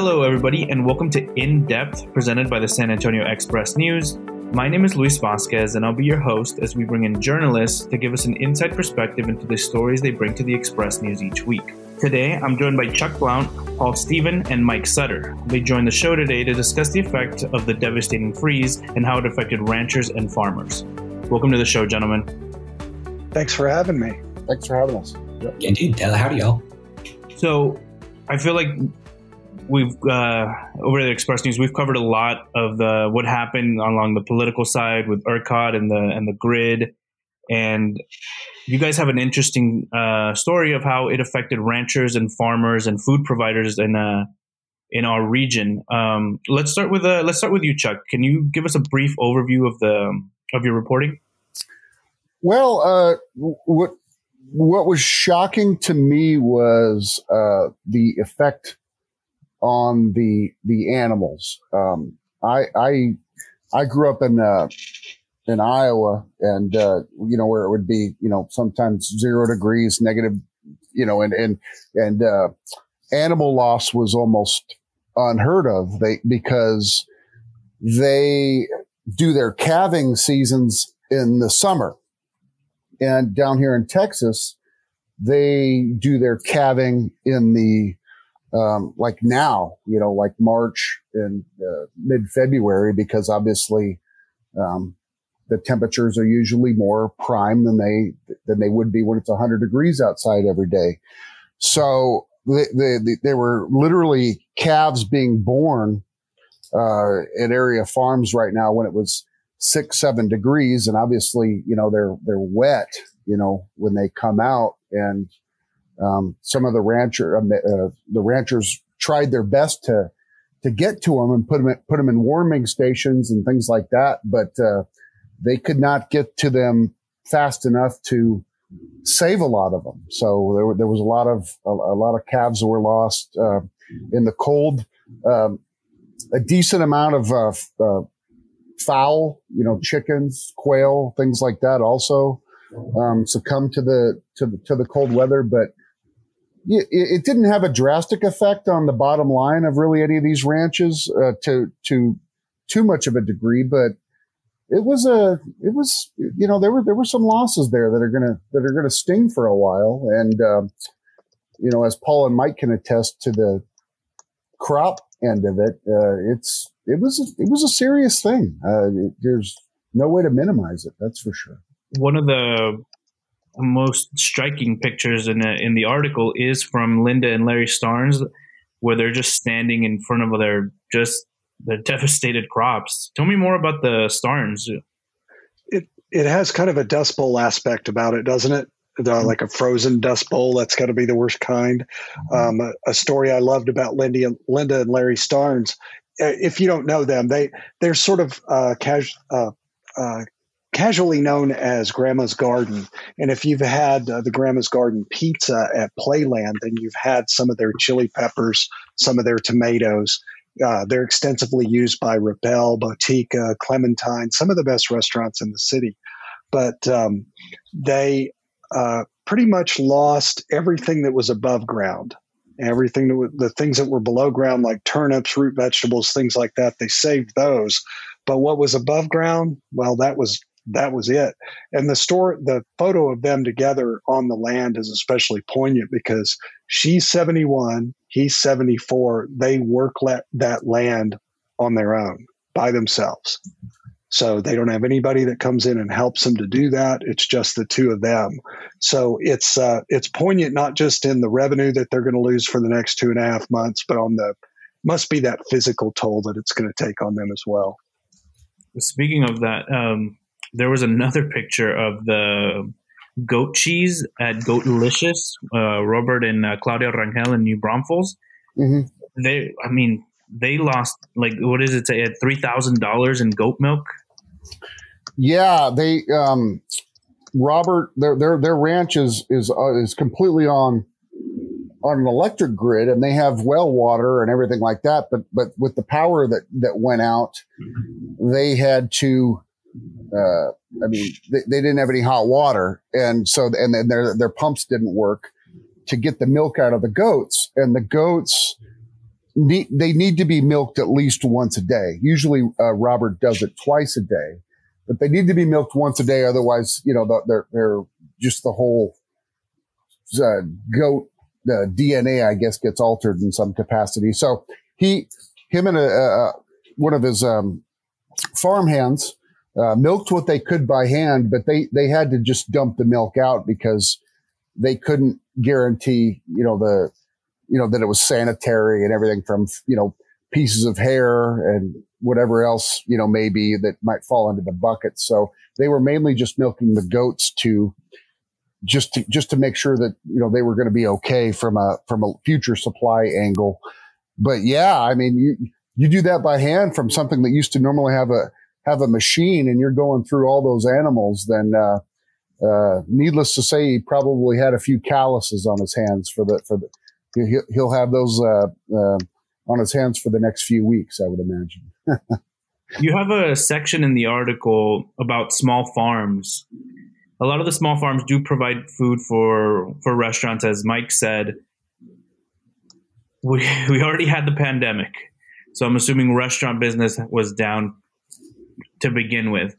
Hello, everybody, and welcome to In Depth, presented by the San Antonio Express News. My name is Luis Vasquez, and I'll be your host as we bring in journalists to give us an inside perspective into the stories they bring to the Express News each week. Today, I'm joined by Chuck Blount, Paul Stephen, and Mike Sutter. They joined the show today to discuss the effect of the devastating freeze and how it affected ranchers and farmers. Welcome to the show, gentlemen. Thanks for having me. Thanks for having us. Yep. Indeed. Howdy, y'all. So, I feel like we've uh, over the Express News, we've covered a lot of the what happened along the political side with ERCOT and the and the grid, and you guys have an interesting uh, story of how it affected ranchers and farmers and food providers in uh, in our region. Um, let's start with uh, let's start with you, Chuck. Can you give us a brief overview of the of your reporting? Well, uh, what what was shocking to me was uh, the effect on the the animals. Um, I I I grew up in uh, in Iowa, and uh, you know where it would be, you know, sometimes zero degrees, negative, you know, and and and uh, animal loss was almost unheard of. They because they do their calving seasons in the summer, and down here in Texas, they do their calving in the um, like now, you know, like March and uh, mid February, because obviously um, the temperatures are usually more prime than they than they would be when it's 100 degrees outside every day. So they, they, they were literally calves being born uh, at area farms right now when it was six seven degrees, and obviously you know they're they're wet you know when they come out, and um, some of the rancher uh, uh the ranchers tried their best to to get to them and put them put them in warming stations and things like that, but uh, they could not get to them fast enough to save a lot of them. So there, there was a lot of a, a lot of calves were lost uh, in the cold. Um, a decent amount of uh, uh, fowl, you know, chickens, quail, things like that, also um, succumbed to the to the to the cold weather. But it, didn't have a drastic effect on the bottom line of really any of these ranches uh, to to too much of a degree. But it was a it was you know there were there were some losses there that are gonna that are gonna sting for a while and um, you know as Paul and Mike can attest to the crop end of it uh, it's it was a, it was a serious thing uh, it, there's no way to minimize it that's for sure one of the most striking pictures in the, in the article is from Linda and Larry Starnes where they're just standing in front of their just the devastated crops. Tell me more about the Starnes. It it has kind of a dust bowl aspect about it, doesn't it? The, mm-hmm. like a frozen dust bowl. That's got to be the worst kind. Mm-hmm. Um, a, a, story I loved about Lindy and, Linda and Larry Starnes. Uh, if you don't know them, they they're sort of uh, uh, uh, casually known as Grandma's Garden. And if you've had uh, the Grandma's Garden pizza at Playland, then you've had some of their chili peppers, some of their tomatoes, uh, they're extensively used by Rebelle, Botika, Clementine, some of the best restaurants in the city. But um, they uh, pretty much lost everything that was above ground. Everything that the things that were below ground, like turnips, root vegetables, things like that, they saved those. But what was above ground, well, that was that was it. And the store, the photo of them together on the land is especially poignant because she's 71, he's 74. They work let that land on their own by themselves. So they don't have anybody that comes in and helps them to do that. It's just the two of them. So it's uh, it's poignant not just in the revenue that they're going to lose for the next two and a half months, but on the must be that physical toll that it's going to take on them as well. Speaking of that, um, there was another picture of the goat cheese at Goatlicious, uh, Robert and uh, Claudia Rangel in New Braunfels. Mm-hmm. They, I mean, they lost like what is it? Say three thousand dollars in goat milk. Yeah, they um, Robert their their their ranch is is uh, is completely on on an electric grid and they have well water and everything like that but but with the power that that went out they had to uh, I mean they, they didn't have any hot water. And so and then their their pumps didn't work to get the milk out of the goats. And the goats need they need to be milked at least once a day. Usually uh, Robert does it twice a day but they need to be milked once a day. Otherwise you know they're they're just the whole uh, goat DNA, I guess, gets altered in some capacity. So he, him and a, a one of his um, farm hands uh, milked what they could by hand, but they they had to just dump the milk out because they couldn't guarantee, you know, the, you know, that it was sanitary and everything from, you know, pieces of hair and whatever else, you know, maybe that might fall into the bucket. So they were mainly just milking the goats to just to just to make sure that you know they were going to be okay from a from a future supply angle. But yeah, I mean you you do that by hand from something that used to normally have a have a machine, and you're going through all those animals. Then, uh, uh, needless to say, he probably had a few calluses on his hands for the for the. He'll, he'll have those uh, uh on his hands for the next few weeks, I would imagine. you have a section in the article about small farms a lot of the small farms do provide food for for restaurants, as Mike said. We we already had the pandemic, so I'm assuming restaurant business was down to begin with.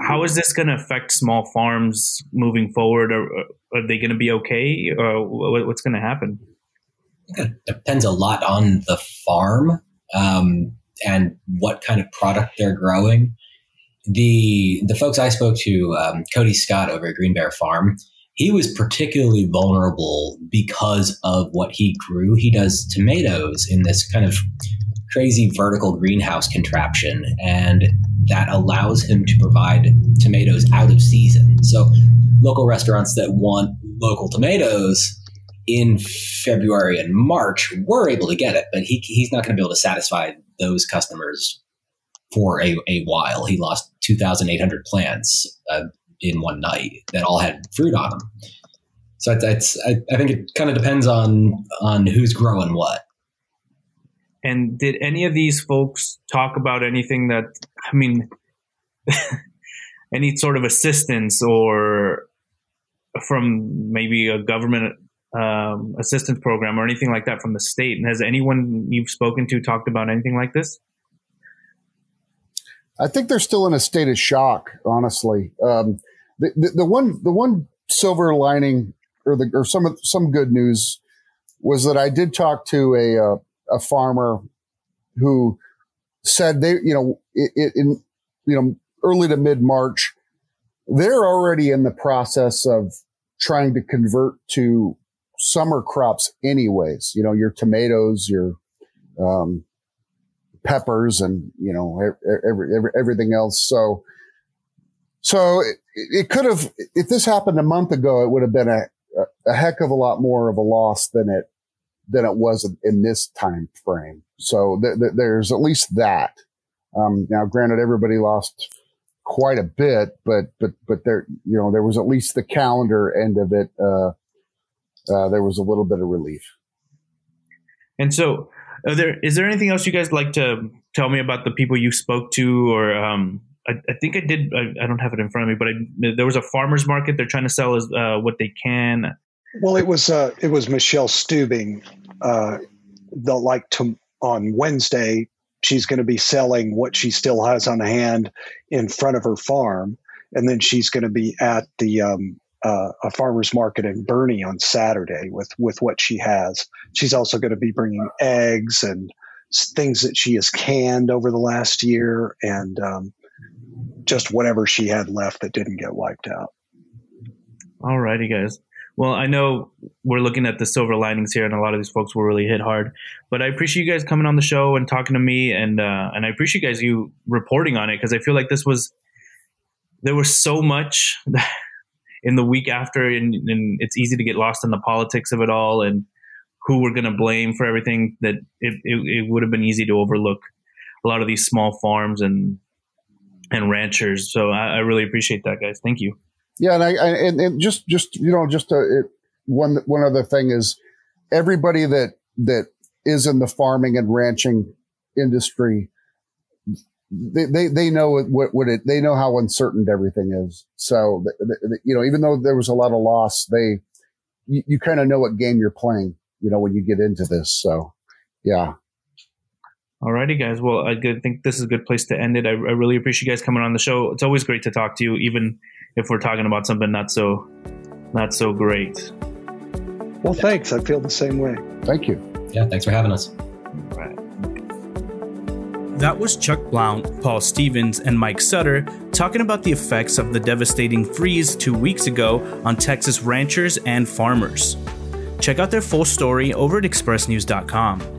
How is this going to affect small farms moving forward? Are, are they going to be okay? Or what's going to happen? It depends a lot on the farm um, and what kind of product they're growing the the folks I spoke to, um, Cody Scott over at Green Bear Farm, he was particularly vulnerable because of what he grew. He does tomatoes in this kind of crazy vertical greenhouse contraption, and that allows him to provide tomatoes out of season. So, local restaurants that want local tomatoes in February and March were able to get it, but he, he's not going to be able to satisfy those customers for a, a while. He lost 2,800 plants uh, in one night that all had fruit on them. So it's I, I think it kind of depends on on who's growing what. And did any of these folks talk about anything that I mean, any sort of assistance or from maybe a government um, assistance program or anything like that from the state? Has anyone you've spoken to talked about anything like this? I think they're still in a state of shock, honestly. Um, the, the, the, one the one silver lining or the or some some good news was that I did talk to a uh, a farmer who said they you know it, in you know early to mid March they're already in the process of trying to convert to summer crops anyways you know your tomatoes your um, peppers and you know every, every, everything else. So so it, it, could have if this happened a month ago, it would have been a, a heck of a lot more of a loss than it than it was in this time frame. So th- th- there's at least that. Um, now, granted, everybody lost quite a bit, but but but there you know there was at least the calendar end of it. Uh, uh, there was a little bit of relief. And so, are there is there anything else you guys like to tell me about the people you spoke to, or um, I, I, think I did. I, I, don't have it in front of me, but I, there was a farmers market. They're trying to sell as uh, what they can. Well, it was uh, it was Michelle Stubing. Uh, the like to on Wednesday, she's going to be selling what she still has on hand in front of her farm, and then she's going to be at the um, uh, a farmers market in Boerne on Saturday with with what she has. She's also going to be bringing eggs and things that she has canned over the last year, and um, just whatever she had left that didn't get wiped out. All righty, guys. Well, I know we're looking at the silver linings here, and a lot of these folks were really hit hard. But I appreciate you guys coming on the show and talking to me, and uh, and I appreciate you guys you reporting on it because I feel like this was there was so much. in the week after, and, and it's easy to get lost in the politics of it all and who we're going to blame for everything. That it, it, it would have been easy to overlook a lot of these small farms and and ranchers. So I, I really appreciate that, guys. Thank you. Yeah, and I, I and, and, just just you know just a, it, one one other thing is everybody that that is in the farming and ranching industry they, they, they know what, what it, they know how uncertain everything is. So, you know, even though there was a lot of loss, they, you, you kind of know what game you're playing, you know, when you get into this. So, yeah. Alrighty, guys. Well, I think this is a good place to end it. I, I really appreciate you guys coming on the show. It's always great to talk to you, even if we're talking about something not so, not so great. Well, thanks. I feel the same way. Thank you. Yeah, thanks for having us. That was Chuck Blount, Paul Stevens, and Mike Sutter talking about the effects of the devastating freeze two weeks ago on Texas ranchers and farmers. Check out their full story over at expressnews.com.